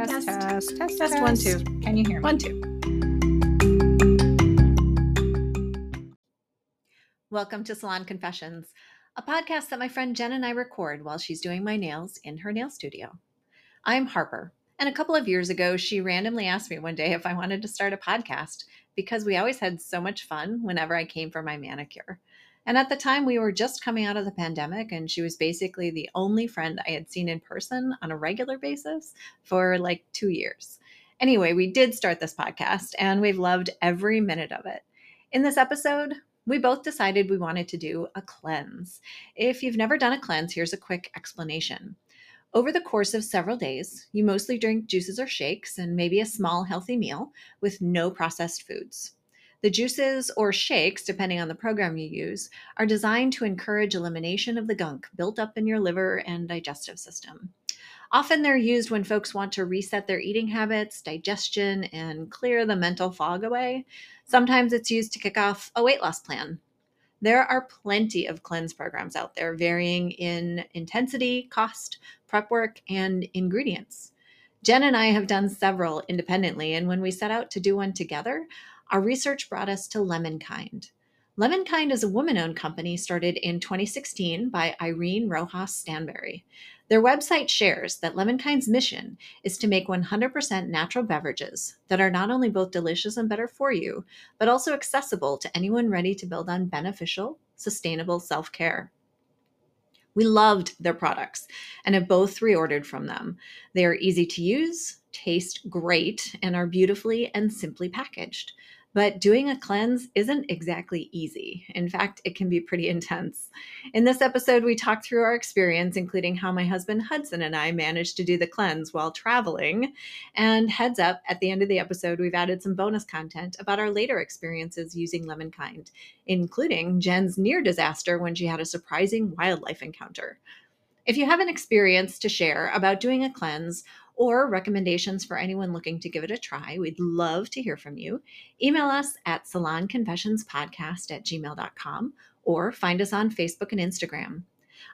Test, test, test, Test one, two. Can you hear me? One, two. Welcome to Salon Confessions, a podcast that my friend Jen and I record while she's doing my nails in her nail studio. I'm Harper, and a couple of years ago, she randomly asked me one day if I wanted to start a podcast because we always had so much fun whenever I came for my manicure. And at the time, we were just coming out of the pandemic, and she was basically the only friend I had seen in person on a regular basis for like two years. Anyway, we did start this podcast, and we've loved every minute of it. In this episode, we both decided we wanted to do a cleanse. If you've never done a cleanse, here's a quick explanation. Over the course of several days, you mostly drink juices or shakes and maybe a small healthy meal with no processed foods. The juices or shakes, depending on the program you use, are designed to encourage elimination of the gunk built up in your liver and digestive system. Often they're used when folks want to reset their eating habits, digestion, and clear the mental fog away. Sometimes it's used to kick off a weight loss plan. There are plenty of cleanse programs out there, varying in intensity, cost, prep work, and ingredients. Jen and I have done several independently, and when we set out to do one together, our research brought us to Lemonkind. Lemonkind is a woman owned company started in 2016 by Irene Rojas Stanberry. Their website shares that Lemonkind's mission is to make 100% natural beverages that are not only both delicious and better for you, but also accessible to anyone ready to build on beneficial, sustainable self care. We loved their products and have both reordered from them. They are easy to use, taste great, and are beautifully and simply packaged. But doing a cleanse isn't exactly easy. In fact, it can be pretty intense. In this episode, we talk through our experience, including how my husband Hudson and I managed to do the cleanse while traveling. And heads up, at the end of the episode, we've added some bonus content about our later experiences using Lemonkind, including Jen's near disaster when she had a surprising wildlife encounter. If you have an experience to share about doing a cleanse or recommendations for anyone looking to give it a try, we'd love to hear from you. Email us at salonconfessionspodcast at gmail.com or find us on Facebook and Instagram.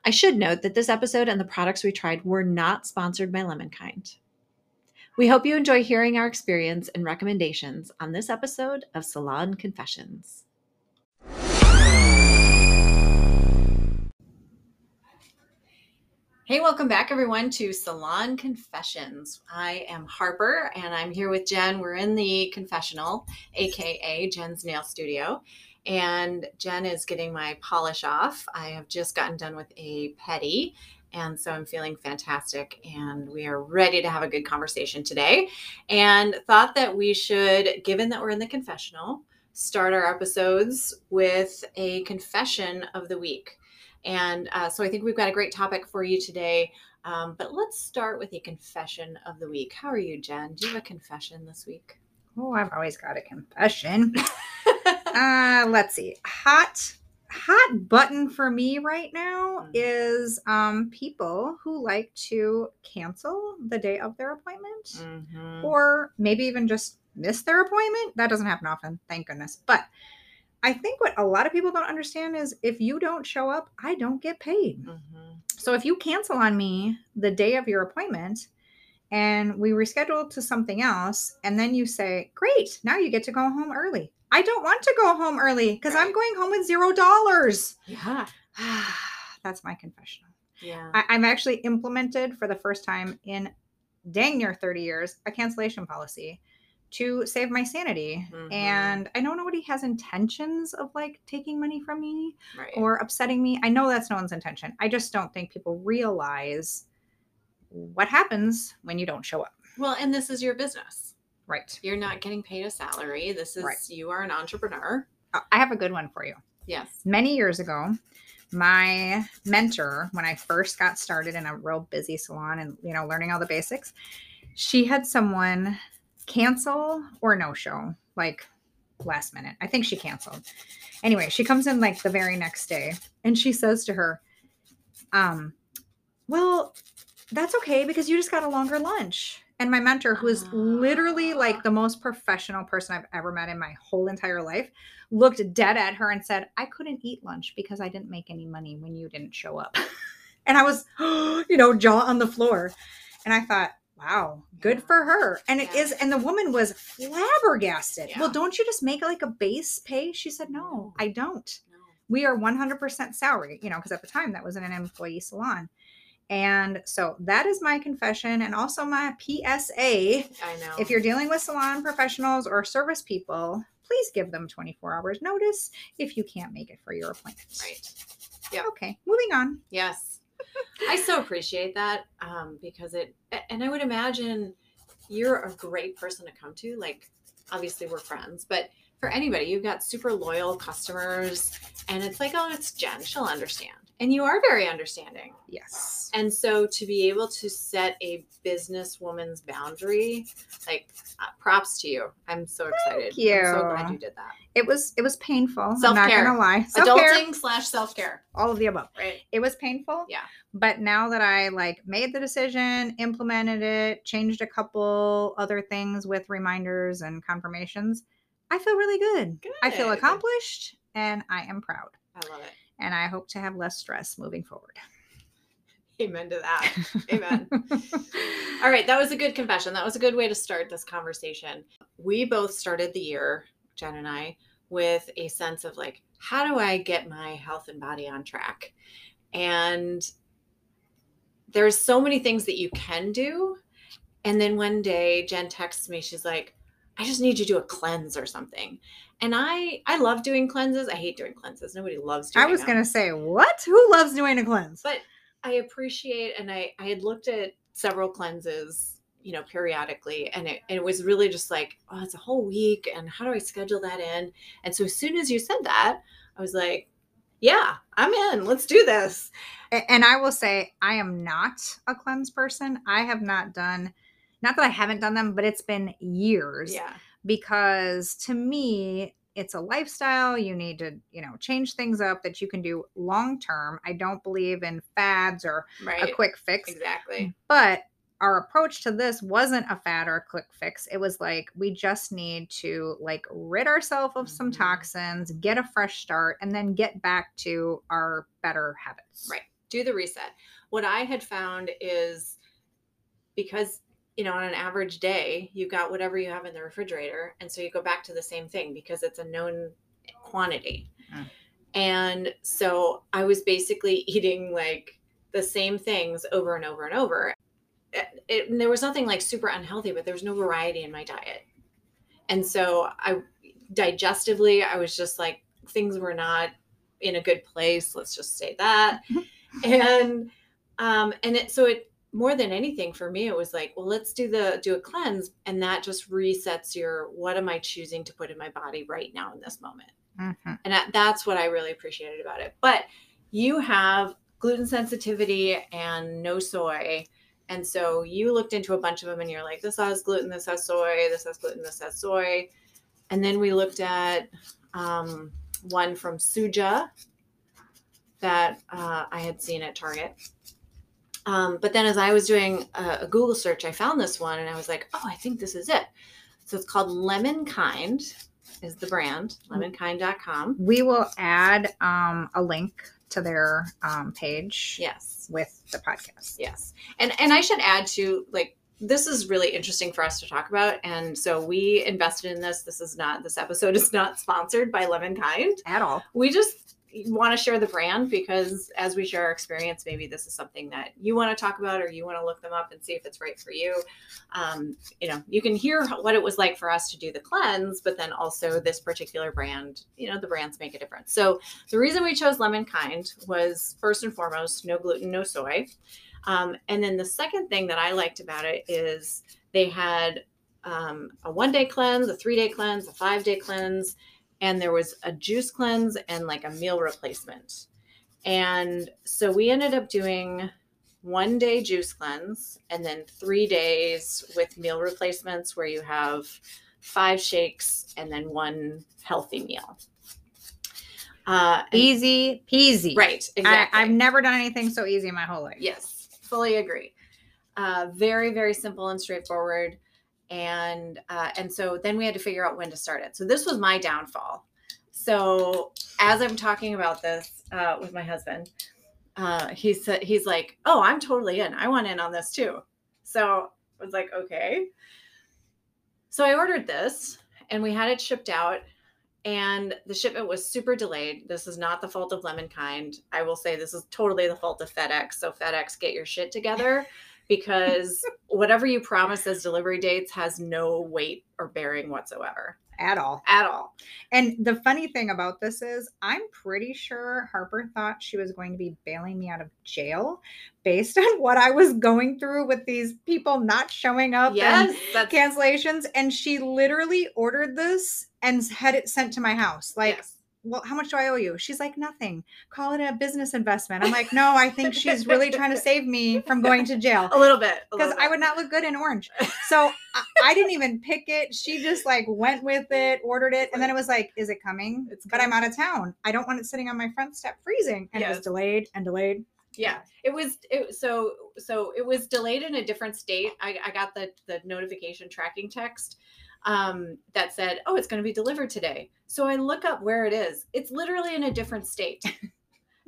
I should note that this episode and the products we tried were not sponsored by Lemonkind. We hope you enjoy hearing our experience and recommendations on this episode of Salon Confessions. Hey, welcome back, everyone, to Salon Confessions. I am Harper and I'm here with Jen. We're in the confessional, aka Jen's Nail Studio. And Jen is getting my polish off. I have just gotten done with a pedi, and so I'm feeling fantastic. And we are ready to have a good conversation today. And thought that we should, given that we're in the confessional, start our episodes with a confession of the week. And uh, so I think we've got a great topic for you today. Um, but let's start with a confession of the week. How are you, Jen? Do you have a confession this week? Oh, I've always got a confession. uh, let's see. Hot hot button for me right now Mm. is um people who like to cancel the day of their appointment Mhm. or maybe even just miss their appointment. That doesn't happen often, thank goodness. But I think what a lot of people don't understand is if you don't show up, I don't get paid. Mhm. So if you cancel on me the day of your appointment and we reschedule to something else, and then you say, Great, now you get to go home early. I don't want to go home early because I'm going home with zero dollars. Yeah. That's my confessional. Yeah. I, I've actually implemented for the first time in dang near 30 years a cancellation policy to save my sanity. Mhm. And I know nobody has intentions of like taking money from me right. or upsetting me. I know that's no one's intention. I just don't think people realize what happens when you don't show up. well, and this is your business. Right. You're not getting paid a salary. This is Right. you are an entrepreneur. Uh, I have a good one for you. Yes. Many years ago, my mentor, when I first got started in a real busy salon and, you know, learning all the basics, she had someone cancel or no show, like last minute. I think she canceled. Anyway, she comes in like the very next day and she says to her, um, well, that's okay because you just got a longer lunch. And my mentor, who is literally like the most professional person I've ever met in my whole entire life, looked dead at her and said, I couldn't eat lunch because I didn't make any money when you didn't show up. and I was, you know, jaw on the floor. And I thought, Wow, good for her. And it Yeah. is, and the woman was flabbergasted. Yeah. Well, don't you just make like a base pay? She said, No, No. I don't. No. We are 100% salary, you know, because at the time that was in an employee salon. And so that is my confession and also my PSA. I know. If you're dealing with salon professionals or service people, please give them 24 hours notice if you can't make it for your appointment. right. Yeah. Okay, moving on. Yes. I so appreciate that um, because it, and I would imagine you're a great person to come to. Like, obviously, we're friends, but for anybody, you've got super loyal customers, and it's like, oh, it's Jen. She'll understand. And you are very understanding. Yes. And so to be able to set a businesswoman's boundary, like, uh, props to you. I'm so excited. I'm so glad you did that. It was it was painful. I'm Self-care. not gonna lie. Self-care, Adulting slash self care, all of the above. right? It was painful. Yeah. But now that I like made the decision, implemented it, changed a couple other things with reminders and confirmations, I feel really good. good. I feel accomplished and I am proud. I love it. And I hope to have less stress moving forward. Amen to that. Amen. All right, that was a good confession. That was a good way to start this conversation. We both started the year, Jen and I, with a sense of like, how do I get my health and body on track? And there's so many things that you can do. And then one day Jen texts me, she's like, I just need you to do a cleanse or something. And I I love doing cleanses. I hate doing cleanses. Nobody loves doing I was them. gonna say, what? Who loves doing a cleanse? But I appreciate and I I had looked at several cleanses, you know, periodically and it, it was really just like, oh, it's a whole week and how do I schedule that in? And so as soon as you said that, I was like, yeah, I'm in. Let's do this. And I will say I am not a cleanse person. I have not done not that I haven't done them, but it's been years. Yeah. Because to me it's a lifestyle you need to you know change things up that you can do long term i don't believe in fads or Right. a quick fix Exactly. but our approach to this wasn't a fad or a quick fix it was like we just need to like rid ourselves of some Mhm. toxins get a fresh start and then get back to our better habits Right. Do the reset. What I had found is because you know, on an average day, you've got whatever you have in the refrigerator. And so you go back to the same thing because it's a known quantity. Mm. And so I was basically eating like the same things over and over and over. It, it- and there was nothing like super unhealthy, but there was no variety in my diet. And so I digestively, I was just like, things were not in a good place. Let's just say that. and um and it so it more than anything for me it was like well let's do the do a cleanse and that just resets your what am i choosing to put in my body right now in this moment? Mhm. and that, that's what i really appreciated about it. But you have gluten sensitivity and no soy and so you looked into a bunch of them and you're like this has gluten this has soy this has gluten this has soy. And then we looked at um, one from suja that uh, i had seen at target um, but then as I was doing a, a Google search, I found this one and I was like, oh, I think this is it. So it's called Lemonkind is the brand, lemonkind.com. we will add um, a link to their um, page Yes. with the podcast Yes. And and I should add to like this is really interesting for us to talk about. And so we invested in this. This is not this episode is not sponsored by Lemonkind. at all we just want to share the brand because as we share our experience maybe this is something that you want to talk about or you want to look them up and see if it's right for you. Um, you know you can hear what it was like for us to do the cleanse but then also this particular brand you know the brands make a difference. So the reason we chose lemonkind was first and foremost no gluten no soy. Um, and then the second thing that i liked about it is they had um, a one day cleanse a three day cleanse a five day cleanse and there was a juice cleanse and like a meal replacement. And so we ended up doing one day juice cleanse and then three days with meal replacements where you have five shakes and then one healthy meal. Uh, easy peasy right, exactly. I, I've never done anything so easy in my whole life. Yes, fully agree. Uh, very, very simple and straightforward. And uh, and so then we had to figure out when to start it. So this was my downfall. So as I'm talking about this uh, with my husband, uh, he said he's like, "Oh, I'm totally in. I want in on this too." So I was like, okay. So I ordered this and we had it shipped out and the shipment was super delayed. This is not the fault of Lemonkind. I will say this is totally the fault of FedEx. So FedEx, get your shit together because whatever you promise as delivery dates has no weight or bearing whatsoever At all. at all. And the funny thing about this is, I'm pretty sure Harper thought she was going to be bailing me out of jail based on what I was going through with these people not showing up and Yes, that's cancellations. And she literally ordered this and had it sent to my house. Like, yes. Well, how much do I owe you? She's like, nothing. Call it a business investment. I'm like, no, I think she's really trying to save me from going to jail a little bit because I would not look good in orange. So I, I didn't even pick it. She just like went with it, ordered it, and then it was like, "Is it coming?" It's but I'm out of town. I don't want it sitting on my front step freezing, and it was delayed and delayed. yeah it was it so so it was delayed in a different state i, I got the the notification tracking text um that said oh it's going to be delivered today. So i look up where it is. It's literally in a different state.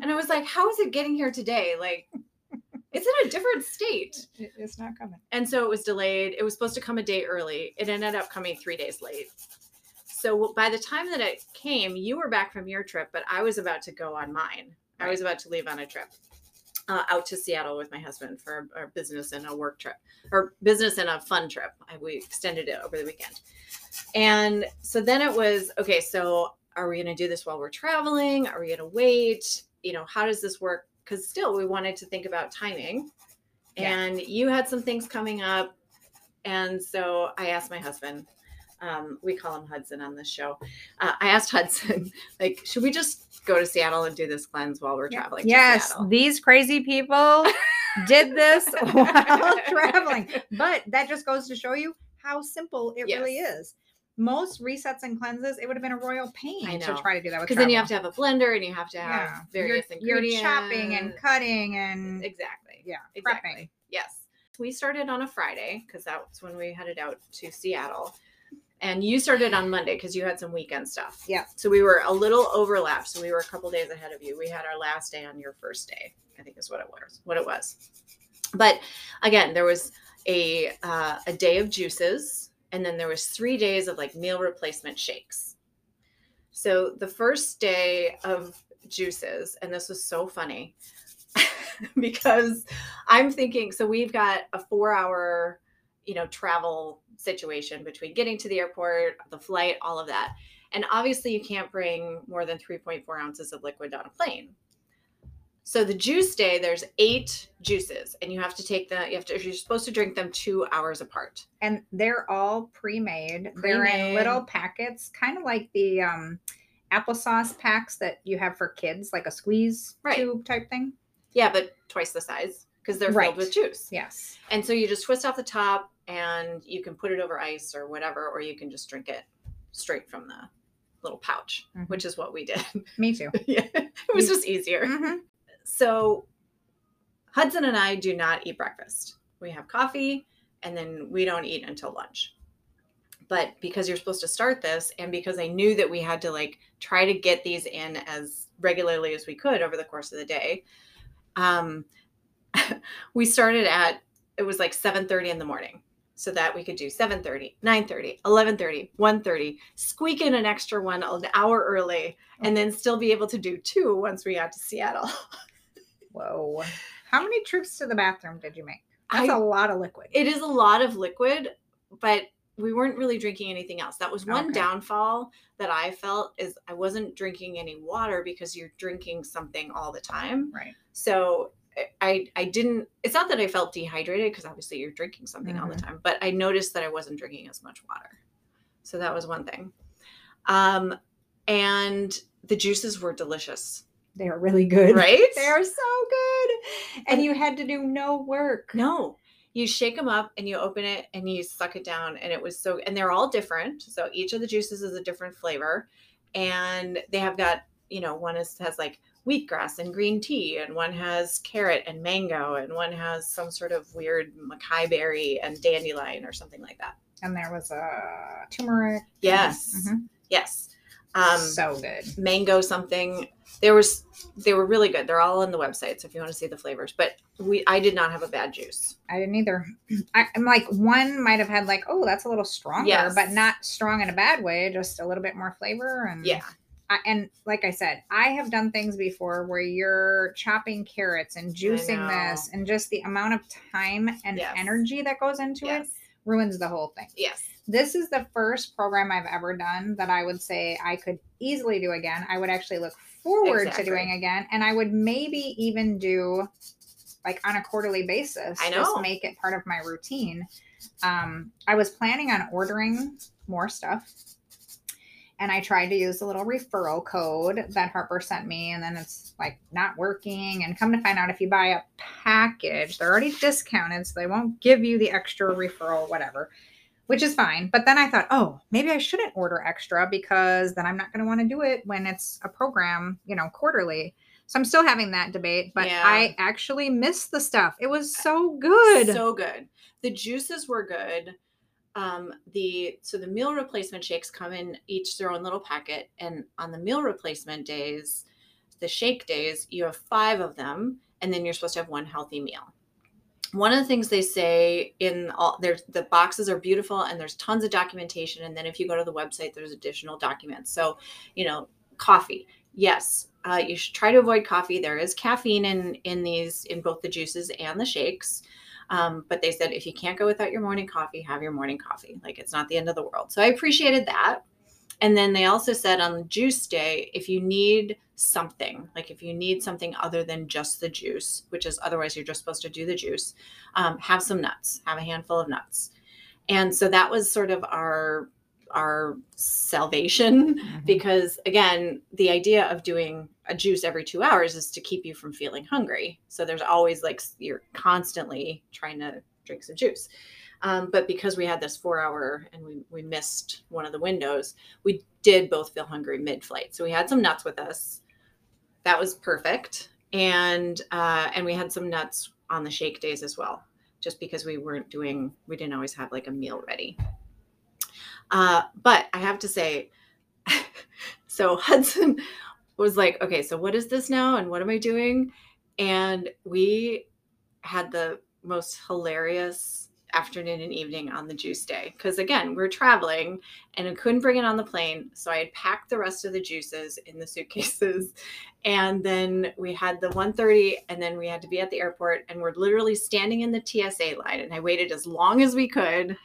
And i was like how is it getting here today? Like it's in a different state. It's not coming. and so it was delayed. It was supposed to come a day early. It ended up coming three days late. So by the time that it came you were back from your trip but i was about to go on mine. I was about to leave on a trip uh, out to seattle with my husband for a, a business and a work trip or business and a fun trip. I, we extended it over the weekend. And so then it was okay so are we going to do this while we're traveling? Are we going to wait? You know how does this work? Because still we wanted to think about timing. Yeah. and you had some things coming up. And so i asked my husband um, we call him hudson on this show. Uh, i asked hudson like should we just go to seattle and do this cleanse while we're traveling to Yes, these crazy people did this while traveling. But that just goes to show you how simple it really is. Most resets and cleanses, it would have been a royal pain to try to do that because then you have to have a blender and you have to have yeah, various you're, ingredients you're chopping and cutting and exactly. yeah, exactly. Prepping. yes. We started on a friday because that's when we headed out to seattle and you started on monday because you had some weekend stuff. Yeah. so we were a little overlapped so we were a couple days ahead of you. We had our last day on your first day i think is what it was what it was. But again there was a uh, a day of juices and then there was three days of like meal replacement shakes. So the first day of juices and this was so funny because i'm thinking so we've got a four hour you know travel situation between getting to the airport the flight all of that and obviously you can't bring more than 3.4 ounces of liquid on a plane so the juice day there's eight juices and you have to take them you have to you're supposed to drink them two hours apart and they're all pre-made. They're in little packets, kind of like the um, applesauce packs that you have for kids, like a squeeze Right. tube type thing. yeah but twice the size because they're Right. filled with juice Yes. And so you just twist off the top and you can put it over ice or whatever, or you can just drink it straight from the little pouch, Mhm. which is what we did. Me too. yeah, it was You- just easier. Mhm. So Hudson and I do not eat breakfast. We have coffee and then we don't eat until lunch. But because you're supposed to start this, and because I knew that we had to like try to get these in as regularly as we could over the course of the day, um, we started at it was like 7:30 in the morning so that we could do 7:30, 9:30, 11:30, 1:30, squeak in an extra one an hour early and then still be able to do two once we got to Seattle. Whoa. How many trips to the bathroom did you make? That's I- a lot of liquid. It is a lot of liquid, but we weren't really drinking anything else. That was one Okay. downfall that I felt is I wasn't drinking any water because you're drinking something all the time. right. So I I didn't it's not that I felt dehydrated because obviously you're drinking something all the time, but I noticed that I wasn't drinking as much water. So that was one thing. Um and the juices were delicious, They are really good. right? They are so good. And you had to do no work. No, you shake them up and you open it and you suck it down, and it was so. And they're all different. So each of the juices is a different flavor, and they have got you know one is has like wheatgrass and green tea, and one has carrot and mango, and one has some sort of weird maqui berry and dandelion or something like that. And there was a turmeric. Yes, Mhm. yes. Um, so good. mango something. There was they were really good. They're all on the website, so if you want to see the flavors. But we I did not have a bad juice. I didn't either. I, I'm like one might have had like, oh, that's a little stronger, Yes. but not strong in a bad way, just a little bit more flavor and Yeah. I, and like I said, I have done things before where you're chopping carrots and juicing this, and just the amount of time and Yes. energy that goes into it ruins the whole thing. Yes. This is the first program I've ever done that I would say I could easily do again. I would actually look forward Exactly. to doing again, and I would maybe even do like on a quarterly basis. I Just know. make it part of my routine. Um, I was planning on ordering more stuff. And I tried to use the little referral code that Harper sent me, and then it's like not working. And come to find out, if you buy a package, they're already discounted, so they won't give you the extra referral, whatever, which is fine. But then I thought, oh, maybe I shouldn't order extra because then I'm not going to want to do it when it's a program, you know, quarterly. So I'm still having that debate, but Yeah. I actually missed the stuff. It was so good. So good. The juices were good. Um, the so the meal replacement shakes come in each their own little packet, and on the meal replacement days, the shake days, you have five of them, and then you're supposed to have one healthy meal. One of the things they say in all there's the boxes are beautiful and there's tons of documentation, and then if you go to the website, there's additional documents. So, you know, coffee. Yes, uh, you should try to avoid coffee. There is caffeine in in these in both the juices and the shakes. Um, but they said if you can't go without your morning coffee, have your morning coffee. Like it's not the end of the world. So I appreciated that. And then they also said on the juice day, if you need something, like if you need something other than just the juice, which is otherwise you're just supposed to do the juice, um, have some nuts, have a handful of nuts. And so that was sort of our our salvation Mhm. because again the idea of doing a juice every two hours is to keep you from feeling hungry. So there's always like you're constantly trying to drink some juice. Um, but because we had this four hour and we, we missed one of the windows we did both feel hungry mid-flight. So we had some nuts with us. That was perfect. And uh, and we had some nuts on the shake days as well just because we weren't doing we didn't always have like a meal ready. Uh, but i have to say so hudson was like okay so what is this now and what am i doing? And we had the most hilarious afternoon and evening on the juice day because again we're traveling and i couldn't bring it on the plane so i had packed the rest of the juices in the suitcases. And then we had the 1.30 and then we had to be at the airport and we're literally standing in the tsa line and i waited as long as we could.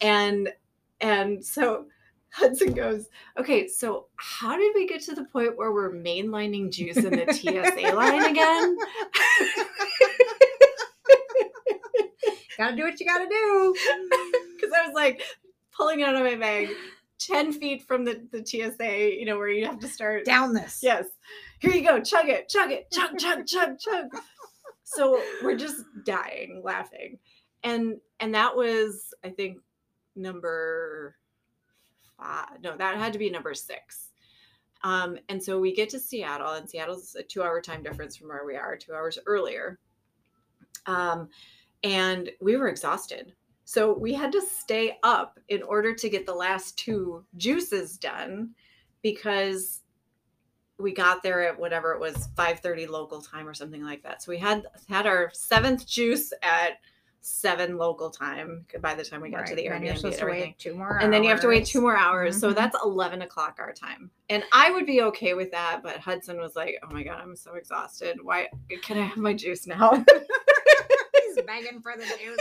And and so hudson goes okay so how did we get to the point where we're mainlining juice in the tsa line again Gotta do what you gotta do. because I was like pulling it out of my bag 10 feet from the, the TSA, you know, where you have to start. Down this. Yes. Here you go. Chug it, chug it, chug, chug, chug, chug. So we're just dying laughing. And and that was, I think, number five. No, that had to be number six. Um, and so we get to Seattle, and Seattle's a two hour time difference from where we are, two hours earlier. Um, and we were exhausted. So we had to stay up in order to get the last two juices done because we got there at whatever it was 5:30 local time or something like that. So we had had our seventh juice at 7 local time by the time we got to Right, the then you're Airbnb and to everything two more and then you have to wait two more hours. So Mhm. that's 11 o'clock our time. And I would be okay with that. But Hudson was like, oh my God, I'm so exhausted. Why can I have my juice now? He's begging for the juice.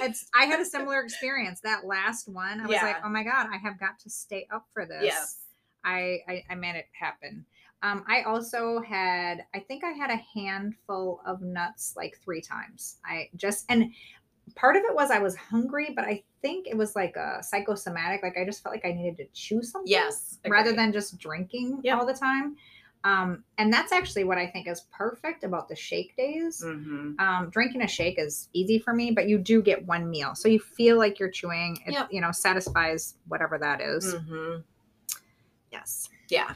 It's. I had a similar experience. That last one, I was like, "Oh my god, I have got to stay up for this." yes. I, I I made it happen. Um, I also had, I think I had a handful of nuts like three times. I just and part of it was I was hungry, but I think it was like a psychosomatic. Like I just felt like I needed to chew something. Yes. rather than just drinking Yep. all the time. Um, and that's actually what I think is perfect about the shake days. Mhm. Um, drinking a shake is easy for me, but you do get one meal, so you feel like you're chewing. It Yep. you know satisfies whatever that is. Mhm. Yes, Yeah.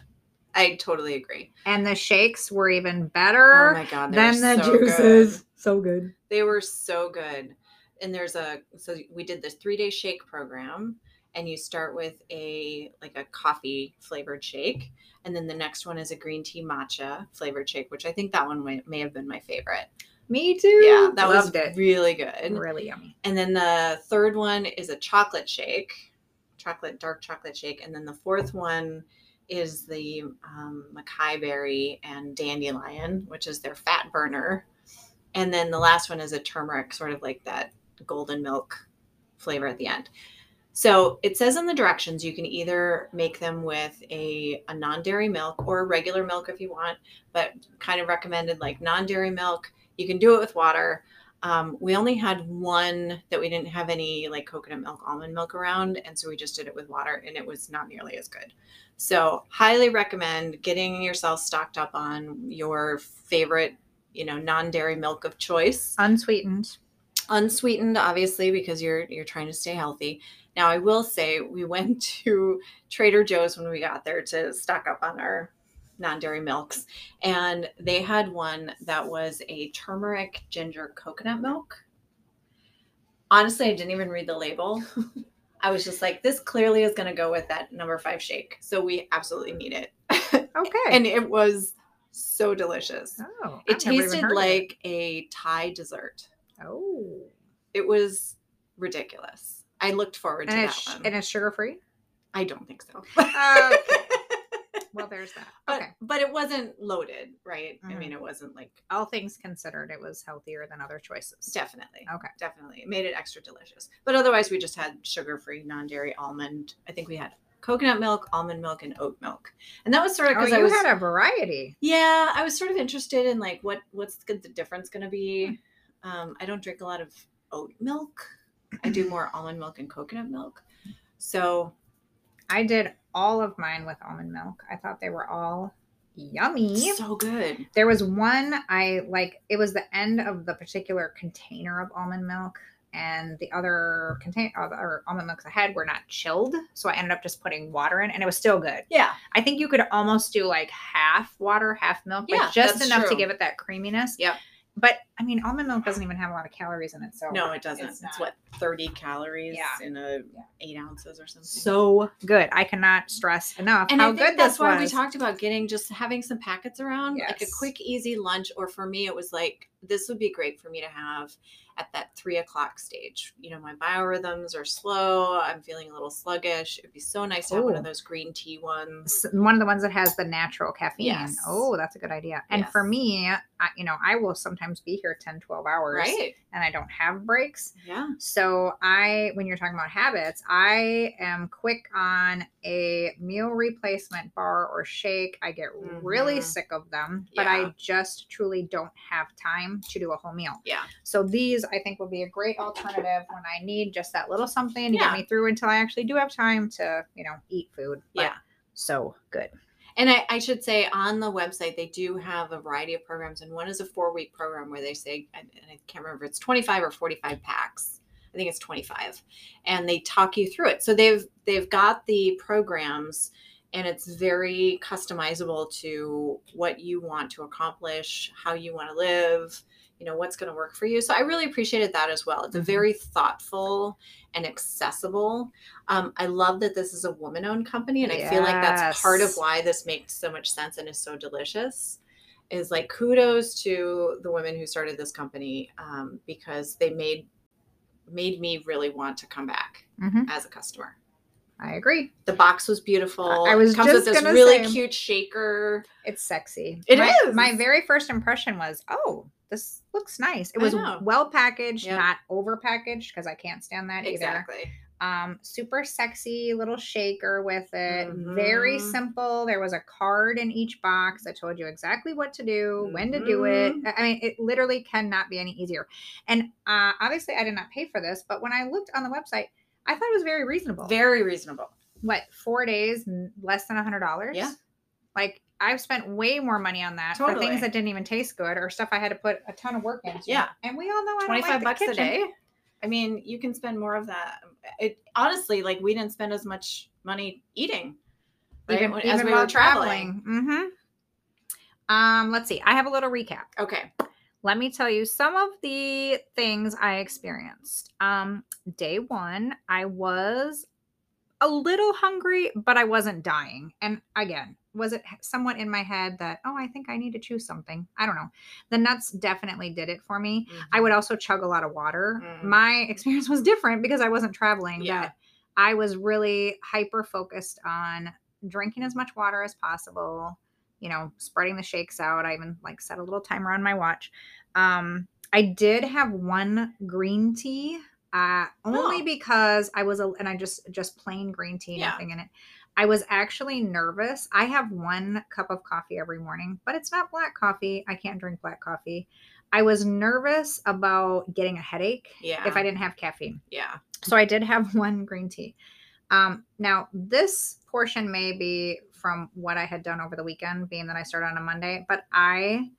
I totally agree. and the shakes were even better Oh my God. than the so juices. good. So good. They were so good. And there's a, so we did this three day shake program. and you start with a like a coffee flavored shake, and then the next one is a green tea matcha flavored shake, which I think that one may, may have been my favorite. Me too. Yeah, that Loved was it. really good. Really yummy. And then the third one is a chocolate shake, chocolate dark chocolate shake, and then the fourth one is the um, Maqui berry and dandelion, which is their fat burner. And then the last one is a turmeric, sort of like that golden milk flavor at the end. So it says in the directions you can either make them with a, a non dairy milk or regular milk if you want, but kind of recommended like non dairy milk. You can do it with water. Um, we only had one that we didn't have any like coconut milk, almond milk around. And so we just did it with water and it was not nearly as good. So, highly recommend getting yourself stocked up on your favorite, you know, non dairy milk of choice Unsweetened. unsweetened obviously because you're you're trying to stay healthy now i will say we went to trader joe's when we got there to stock up on our non-dairy milks and they had one that was a turmeric ginger coconut milk honestly i didn't even read the label i was just like this clearly is going to go with that number five shake so we absolutely need it Okay. and it was so delicious oh, it tasted of it. like a thai dessert oh, it was ridiculous. I looked forward to and that it's one. and it's sugar free. I don't think so. Well, there's that. but, Okay. but it wasn't loaded, right? I Mhm. mean, it wasn't like All things considered, it was healthier than other choices. definitely. Okay. Definitely. It made it extra delicious. But otherwise, we just had sugar free, non dairy almond. I think we had coconut milk, almond milk, and oat milk. And that was sort of Oh, because you I was. had a variety. yeah, I was sort of interested in like what what's the the difference going to be. Um, I don't drink a lot of oat milk. I do more almond milk and coconut milk. So I did all of mine with almond milk. I thought they were all yummy. so good. There was one I like, it was the end of the particular container of almond milk, and the other contain uh, other almond milks I had were not chilled. So I ended up just putting water in, and it was still good. Yeah. I think you could almost do like half water, half milk, Yeah, like just enough to give it that creaminess. Yep. But I mean, almond milk doesn't even have a lot of calories in it. So No, it doesn't. It's It's, what thirty calories Yeah. in a Yeah. eight ounces or something. so good. I cannot stress enough and how I think good that's this why was. we talked about getting just having some packets around, like a quick, easy lunch. Or for me, it was like this would be great for me to have at that three o'clock stage. You know, my biorhythms are slow. I'm feeling a little sluggish. It'd be so nice to have one of those green tea ones. One of the ones that has the natural caffeine. Yes. Oh, that's a good idea. And for me, I, you know, I will sometimes be here 10, 12 hours Right? and I don't have breaks. Yeah. So I, when you're talking about habits, I am quick on a meal replacement bar or shake. I get really Mhm. sick of them, but I just truly don't have time to do a whole meal. Yeah. So these I think will be a great alternative when I need just that little something to Yeah. get me through until I actually do have time to, you know, eat food. But Yeah. So good. And I, I should say on the website, they do have a variety of programs. And one is a four week program where they say, and I can't remember if it's 25 or 45 packs. I think it's 25. And they talk you through it. So they've they've got the programs and it's very customizable to what you want to accomplish, how you want to live, you know, what's going to work for you. So I really appreciated that as well. It's a Mhm. very thoughtful and accessible. Um, I love that this is a woman owned company. And I feel like that's part of why this makes so much sense and is so delicious is like kudos to the women who started this company um, because they made made me really want to come back Mhm. as a customer. I agree. The box was beautiful. I was it comes with this really say- cute shaker. It's sexy. It my, is. My very first impression was, oh, this looks nice. It was well packaged, Yep. not over packaged because I can't stand that either. Exactly. Um, super sexy little shaker with it. Very Mhm. simple. There was a card in each box that told you exactly what to do, when to do it. Mhm. I mean, it literally cannot be any easier. And uh, obviously, I did not pay for this, but when I looked on the website, I thought it was very reasonable. Very reasonable. what four days, less than a hundred dollars? Yeah. Like I've spent way more money on that for things that didn't even taste good or stuff I had to put a ton of work into. Yeah. And we all know I don't 25 like bucks a day. I mean, you can spend more of that. It honestly, like we didn't spend as much money eating. Right? Even, as we while were traveling. Mm-hmm. Um, let's see. I have a little recap. Okay. Let me tell you some of the things I experienced. Um, day one, I was a little hungry, but I wasn't dying. And again, was it somewhat in my head that, oh, I think I need to choose something? I don't know. The nuts definitely did it for me. I would also chug a lot of water. Mm. My experience was different because I wasn't traveling. Yeah. But I was really hyper focused on drinking as much water as possible, you know, spreading the shakes out. I even like set a little timer on my watch. Um, I did have one green tea, uh, only Oh. because I was, a, and I just, just plain green tea, Yeah. nothing in it. I was actually nervous. I have one cup of coffee every morning, but it's not black coffee. I can't drink black coffee. I was nervous about getting a headache yeah. if I didn't have caffeine. yeah. So I did have one green tea. Um, now, this portion may be from what I had done over the weekend, being that I started on a Monday, but I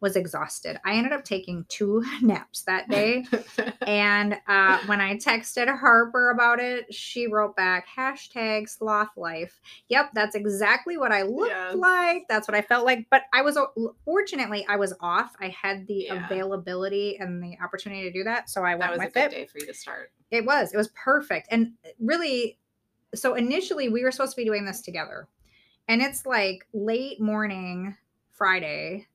was exhausted. I ended up taking two naps that day. and uh, when I texted Harper about it, she wrote back hashtag sloth life. Yep, that's exactly what I looked Yes. like. That's what I felt like. But I was, fortunately, I was off. I had the Yeah. availability and the opportunity to do that. So I that went was a with good it. day for you to start. It was. It was perfect. And really, so initially we were supposed to be doing this together. And it's like late morning Friday.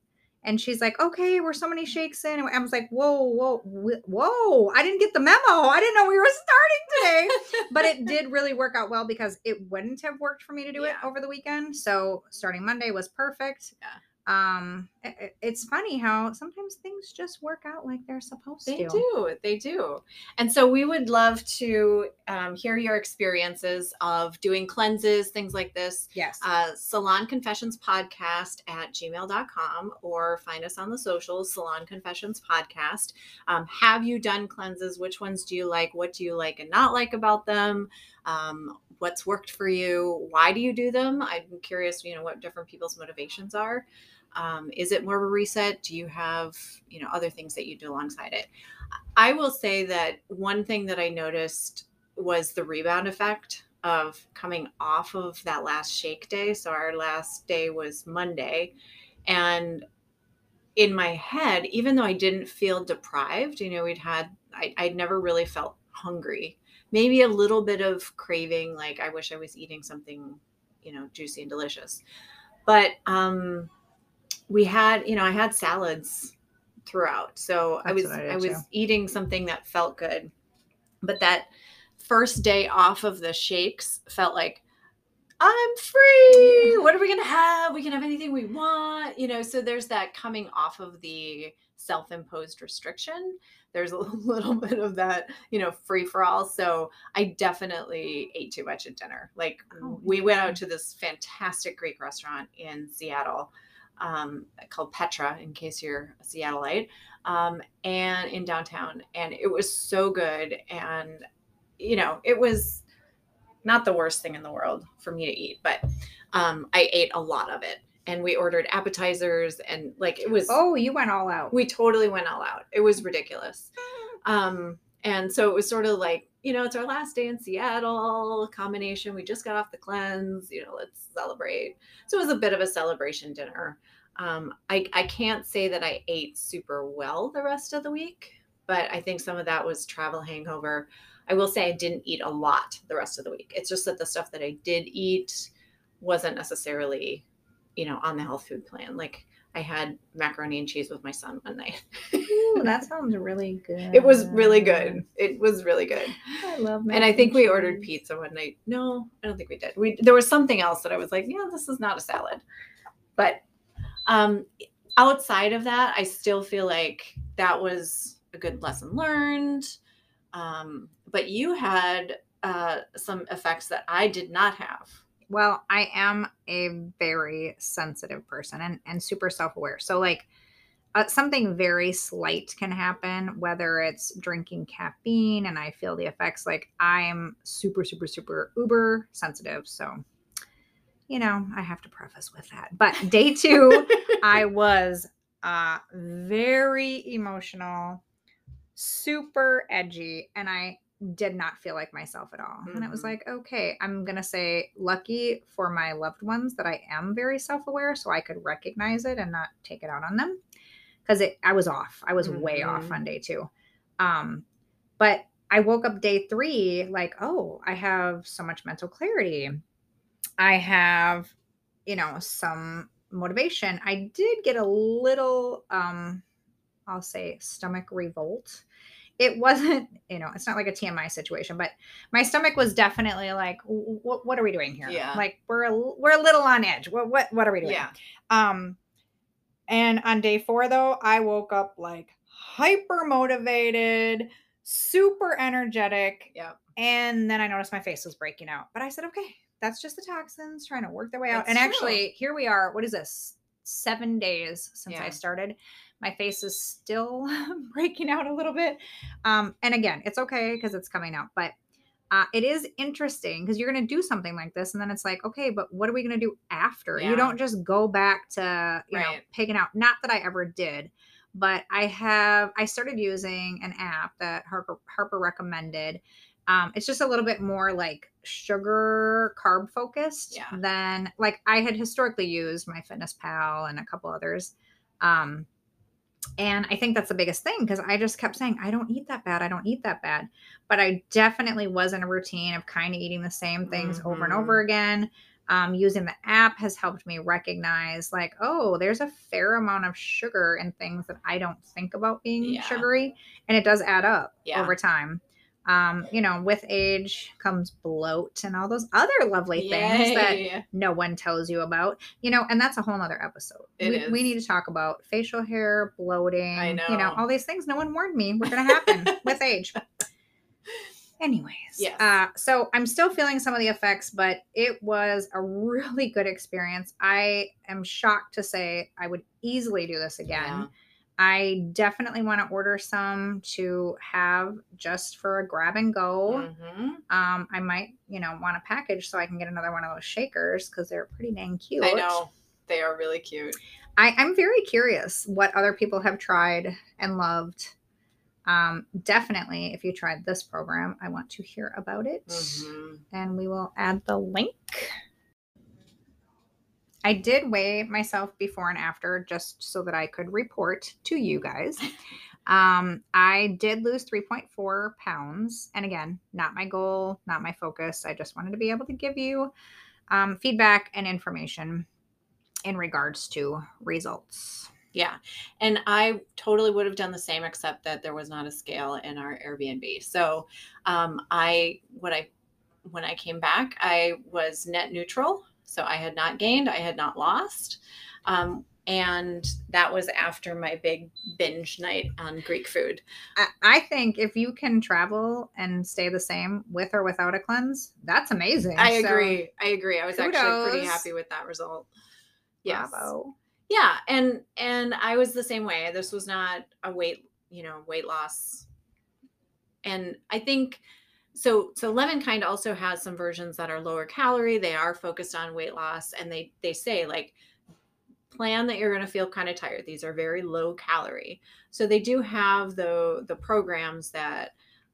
And she's like, okay, we're so many shakes in. And I was like, whoa, whoa, whoa. I didn't get the memo. I didn't know we were starting today. but it did really work out well because it wouldn't have worked for me to do it over the weekend. So starting Monday was perfect. Yeah. Um, it- it- it's funny how sometimes things just work out like they're supposed to. They do. They do. And so we would love to um, hear your experiences of doing cleanses, things like this. Yes. Uh, Salon Confessions Podcast at gmail.com or find us on the socials, Salon Confessions Podcast. Um, have you done cleanses? Which ones do you like? What do you like and not like about them? Um, what's worked for you? Why do you do them? I'm curious, you know, what different people's motivations are. Um, is it more of a reset? Do you have, you know, other things that you do alongside it? I will say that one thing that I noticed was the rebound effect of coming off of that last shake day. So our last day was Monday. And in my head, even though I didn't feel deprived, you know, we'd had, I, I'd never really felt hungry. Maybe a little bit of craving, like I wish I was eating something, you know, juicy and delicious. But um, we had, you know, I had salads throughout. So I was I I was too. eating something that felt good. But that first day off of the shakes felt like I'm free. What are we gonna have? We can have anything we want, you know. So there's that coming off of the self-imposed restriction. There's a little bit of that, you know, free for all. So I definitely ate too much at dinner. Like Oh, we went out to this fantastic Greek restaurant in Seattle um, called Petra, in case you're a Seattleite, um, and in downtown. And it was so good. And, you know, it was not the worst thing in the world for me to eat, but um, I ate a lot of it. And we ordered appetizers and like it was, Oh, you went all out. we totally went all out. It was ridiculous. Um, and so it was sort of like, you know, it's our last day in Seattle combination. We just got off the cleanse, you know, let's celebrate. So it was a bit of a celebration dinner. Um, I, I can't say that I ate super well the rest of the week, but I think some of that was travel hangover. I will say I didn't eat a lot the rest of the week. It's just that the stuff that I did eat wasn't necessarily, you know, on the health food plan. Like I had macaroni and cheese with my son one night. Ooh, that sounds really good. It was really good. It was really good. I love macaroni. And I think we ordered pizza one night. No, I don't think we did. We there was something else that I was like, yeah, this is not a salad. But um outside of that, I still feel like that was a good lesson learned. Um, but you had uh, some effects that I did not have. Well, I am a very sensitive person and, and super self aware. So, like, uh, something very slight can happen, whether it's drinking caffeine and I feel the effects. Like, I'm super, super, super uber sensitive. So, you know, I have to preface with that. But day two, I was uh, very emotional, super edgy, and I did not feel like myself at all. And it was Mhm. like, okay, I'm going to say lucky for my loved ones that I am very self aware so I could recognize it and not take it out on them. Because it, I was off. I was way off Mhm. on day two. Um, but I woke up day three, like, oh, I have so much mental clarity. I have, you know, some motivation. I did get a little, um, I'll say, stomach revolt. It wasn't, you know, it's not like a TMI situation, but my stomach was definitely like, what, what are we doing here? Yeah. Like we're a, we're a little on edge. What, what, what are we doing? Yeah. Um, and on day four, though, I woke up like hyper motivated, super energetic. Yeah. And then I noticed my face was breaking out. But I said, okay, that's just the toxins trying to work their way out. That's and true. actually, here we are. What is this? Seven days since I started. My face is still breaking out a little bit. Um, and again, it's okay because it's coming out. But uh, it is interesting because you're going to do something like this. And then it's like, okay, but what are we going to do after? Yeah. You don't just go back to, you know, Right. pigging out. Not that I ever did but I have I started using an app that Harper Harper recommended. Um, it's just a little bit more like sugar carb focused Yeah. than like I had historically used MyFitnessPal and a couple others. Um, and I think that's the biggest thing because I just kept saying, I don't eat that bad. I don't eat that bad. But I definitely was in a routine of kind of eating the same things over and over again. Um, using the app has helped me recognize, like, oh, there's a fair amount of sugar in things that I don't think about being Yeah. sugary. And it does add up Yeah. over time. Um, you know, with age comes bloat and all those other lovely things that no one tells you about you know and that's a whole nother episode we, we need to talk about facial hair bloating I know. you know know. all these things no one warned me were going to happen with age anyways Yes. uh, so i'm still feeling some of the effects but it was a really good experience i am shocked to say i would easily do this again Yeah. I definitely want to order some to have just for a grab and go Mhm. um, I might, you know, want a package so I can get another one of those shakers because they're pretty dang cute. I know. They are really cute. I, I'm very curious what other people have tried and loved. Um, definitely, if you tried this program, I want to hear about it, Mhm. and we will add the link. I did weigh myself before and after just so that I could report to you guys. Um, I did lose 3.4 pounds. And again, not my goal, not my focus. I just wanted to be able to give you um, feedback and information in regards to results. Yeah. And I totally would have done the same, except that there was not a scale in our Airbnb. So um, I, what I, when I came back, I was net neutral. So I had not gained, I had not lost. Um, and that was after my big binge night on Greek food. I, think if you can travel and stay the same with or without a cleanse, that's amazing. I So, agree. I agree. I was actually pretty happy with that result. Yes. Bravo. yeah and and i was the same way this was not a weight you know weight loss and i think so so Lemonkind also has some versions that are lower calorie they are focused on weight loss and they they say like plan that you're going to feel kind of tired these are very low calorie. So they do have the the programs that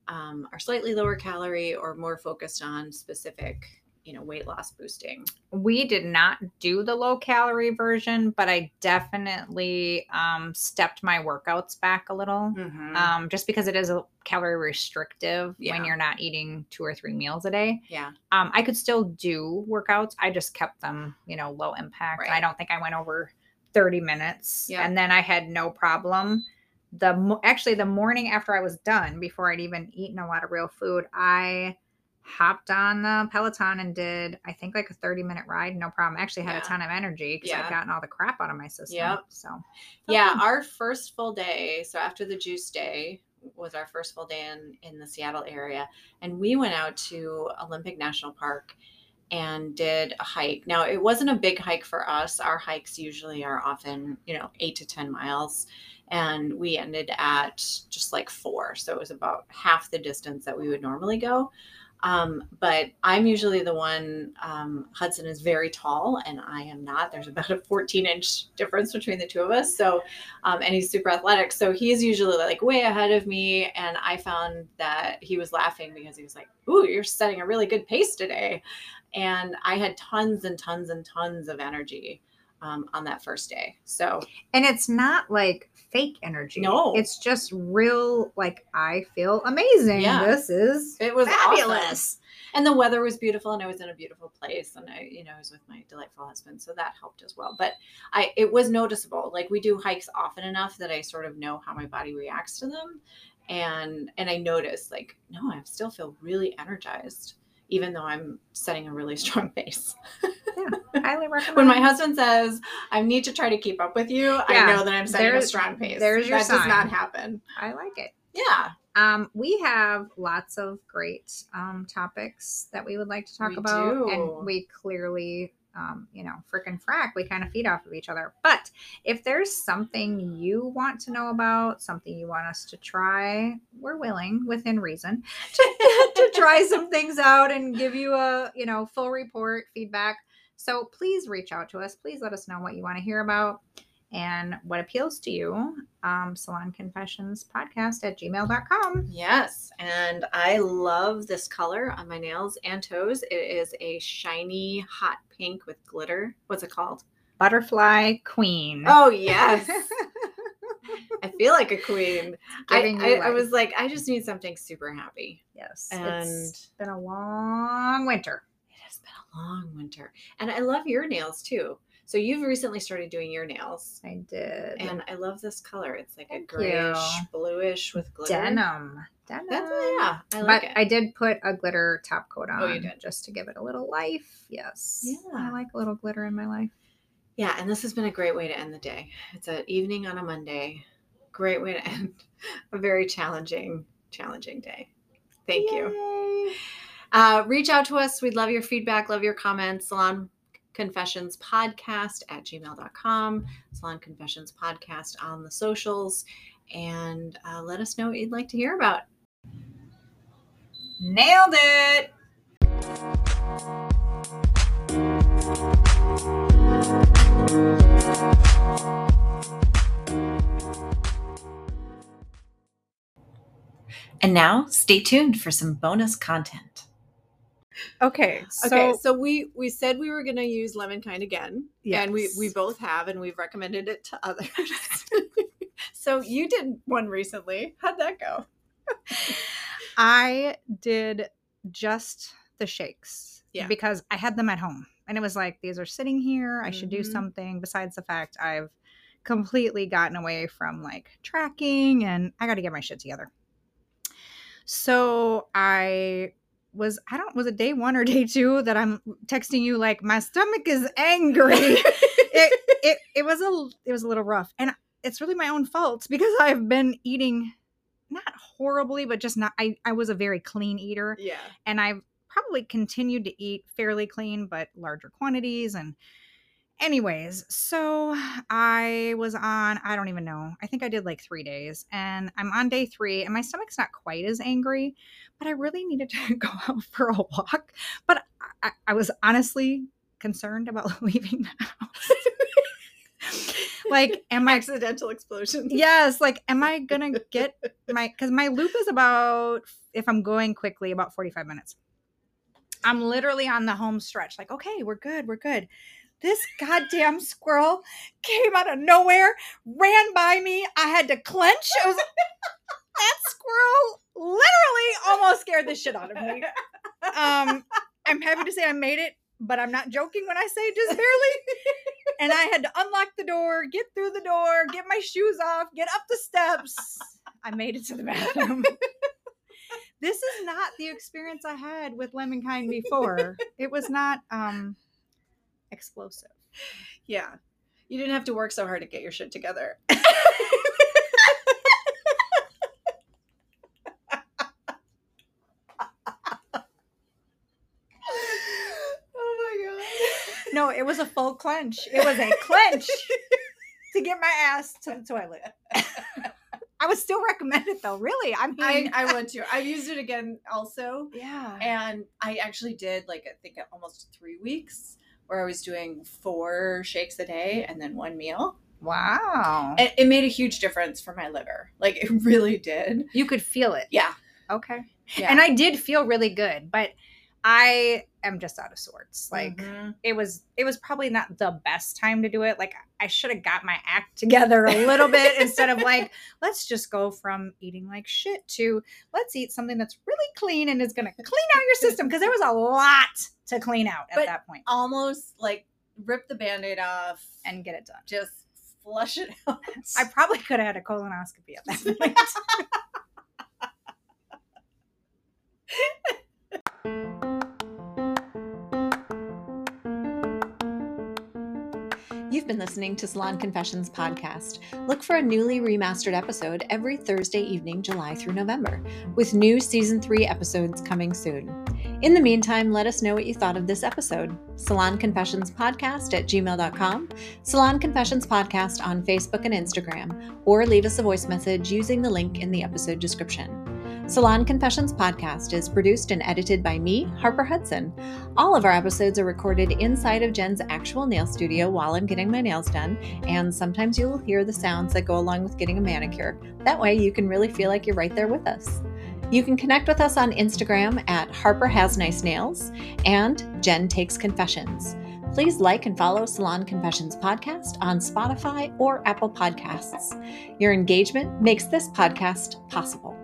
um, are slightly lower calorie or more focused on specific you know weight loss boosting we did not do the low calorie version, but I definitely um, stepped my workouts back a little. Um, just because it is a calorie restrictive Yeah. when you're not eating two or three meals a day. yeah Um, I could still do workouts. I just kept them, you know, low impact. And I don't think I went over 30 minutes. Yeah. And then I had no problem. The actually the morning after I was done, before I'd even eaten a lot of real food, I hopped on the Peloton and did I think like a 30 minute ride, no problem. I actually had Yeah. a ton of energy because Yeah. I've gotten all the crap out of my system. Yep. So yeah our first full day so after the juice day was our first full day in in the seattle area and we went out to olympic national park and did a hike now it wasn't a big hike for us our hikes usually are often you know eight to ten miles and we ended at just like four so it was about half the distance that we would normally go um, but I'm usually the one. Um, Hudson is very tall, and I am not. There's about a 14 inch difference between the two of us. So, um, and he's super athletic. So he's usually like way ahead of me. And I found that he was laughing because he was like, "Ooh, you're setting a really good pace today," and I had tons and tons and tons of energy. Um, on that first day. So And it's not like fake energy. No. It's just real, like, I feel amazing. Yeah. This is it was fabulous. awesome. And the weather was beautiful, and I was in a beautiful place, and I, you know, I was with my delightful husband, so that helped as well. But I, it was noticeable. Like we do hikes often enough that I sort of know how my body reacts to them, and and I noticed like, no, I still feel really energized, even though I'm setting a really strong pace. Yeah, highly recommend. when my husband says I need to try to keep up with you, I know that I'm setting a strong pace. there's your that does not happen. I like it. Yeah, Um, we have lots of great um, topics that we would like to talk We about, do. and we clearly, um, you know, frickin' frack, we kind of feed off of each other. But if there's something you want to know about, something you want us to try, we're willing, within reason, to, to try some things out and give you a, you know, full report feedback. So please reach out to us. Please let us know what you want to hear about and what appeals to you. Um, Salon Confessions Podcast at gmail.com. Yes, and I love this color on my nails and toes. It is a shiny hot pink with glitter. What's it called? Butterfly Queen. Oh yes, I feel like a queen. I, I, I was like, I just need something super happy. yes. And it's been a long winter. it has been a long winter, and I love your nails too. So you've recently started doing your nails, I did. and I love this color. It's like a grayish, you. bluish with glitter. denim. Denim. That's yeah, I but like it. I did put a glitter top coat on Oh, you did? just to give it a little life. Yes. Yeah. I like a little glitter in my life. Yeah, and this has been a great way to end the day. It's an evening on a Monday. Great way to end a very challenging, challenging day. Thank you. Yay. Uh, reach out to us. We'd love your feedback, love your comments. Salon Confessions Podcast at gmail.com, Salon Confessions Podcast on the socials, and uh, let us know what you'd like to hear about. Nailed it. And now, stay tuned for some bonus content. Okay. So, okay, so we we said we were going to use Lemonkind again, Yeah and we we both have, and we've recommended it to others. so you did one recently. How'd that go? I did just the shakes. Yeah. Because I had them at home. And it was like, these are sitting here. I should do Mhm. something besides the fact I've completely gotten away from like tracking and I got to get my shit together. So I was, I don't, was it day one or day two that I'm texting you like, my stomach is angry. it, it, it was a, it was a little rough. And it's really my own fault because I've been eating not horribly, but just not. I, I was a very clean eater yeah. and I've probably continued to eat fairly clean, but larger quantities. And, anyways, so I was on, I don't even know, I think I did like three days, and I'm on day three, and my stomach's not quite as angry, but I really needed to go out for a walk. But I, I was honestly concerned about leaving the house. like, am I Accidental explosion. yes like am i gonna get my because my loop is about if i'm going quickly about 45 minutes i'm literally on the home stretch like okay we're good we're good this goddamn squirrel came out of nowhere ran by me i had to clench I was that squirrel literally almost scared the shit out of me um i'm happy to say i made it but i'm not joking when i say just barely and I had to unlock the door, get through the door, get my shoes off, get up the steps. I made it to the bathroom. this is not the experience I had with Lemonkind before. It was not um explosive. Yeah. You didn't have to work so hard to get your shit together. oh my god. No, it was a full clench. It was a clench to get my ass to the toilet. I would still recommend it though, really. I I, mean, I want to. I've used it again also. yeah. And I actually did like I think almost three weeks where I was doing four shakes a day and then one meal. Wow. It, it made a huge difference for my liver. Like it really did. You could feel it. Yeah. Okay. Yeah. And I did feel really good, but I am just out of sorts. Like Mhm. it was it was probably not the best time to do it. Like I should have got my act together a little bit instead of like let's just go from eating like shit to let's eat something that's really clean and is going to clean out your system because there was a lot to clean out at But- that point almost like rip the band-aid off and get it done. just flush it out. I probably could have had a colonoscopy at that point. You've been listening to Salon Confessions podcast. Look for a newly remastered episode every Thursday evening, July through November, with new season three episodes coming soon. In the meantime, let us know what you thought of this episode. Salon Confessions Podcast at gmail.com, Salon Confessions Podcast on Facebook and Instagram, or leave us a voice message using the link in the episode description. Salon Confessions Podcast is produced and edited by me, Harper Hudson. All of our episodes are recorded inside of Jen's actual nail studio while I'm getting my nails done, and sometimes you will hear the sounds that go along with getting a manicure. That way, you can really feel like you're right there with us. You can connect with us on Instagram at Harper Has Nice Nails and Jen Takes Confessions. Please like and follow Salon Confessions Podcast on Spotify or Apple Podcasts. Your engagement makes this podcast possible.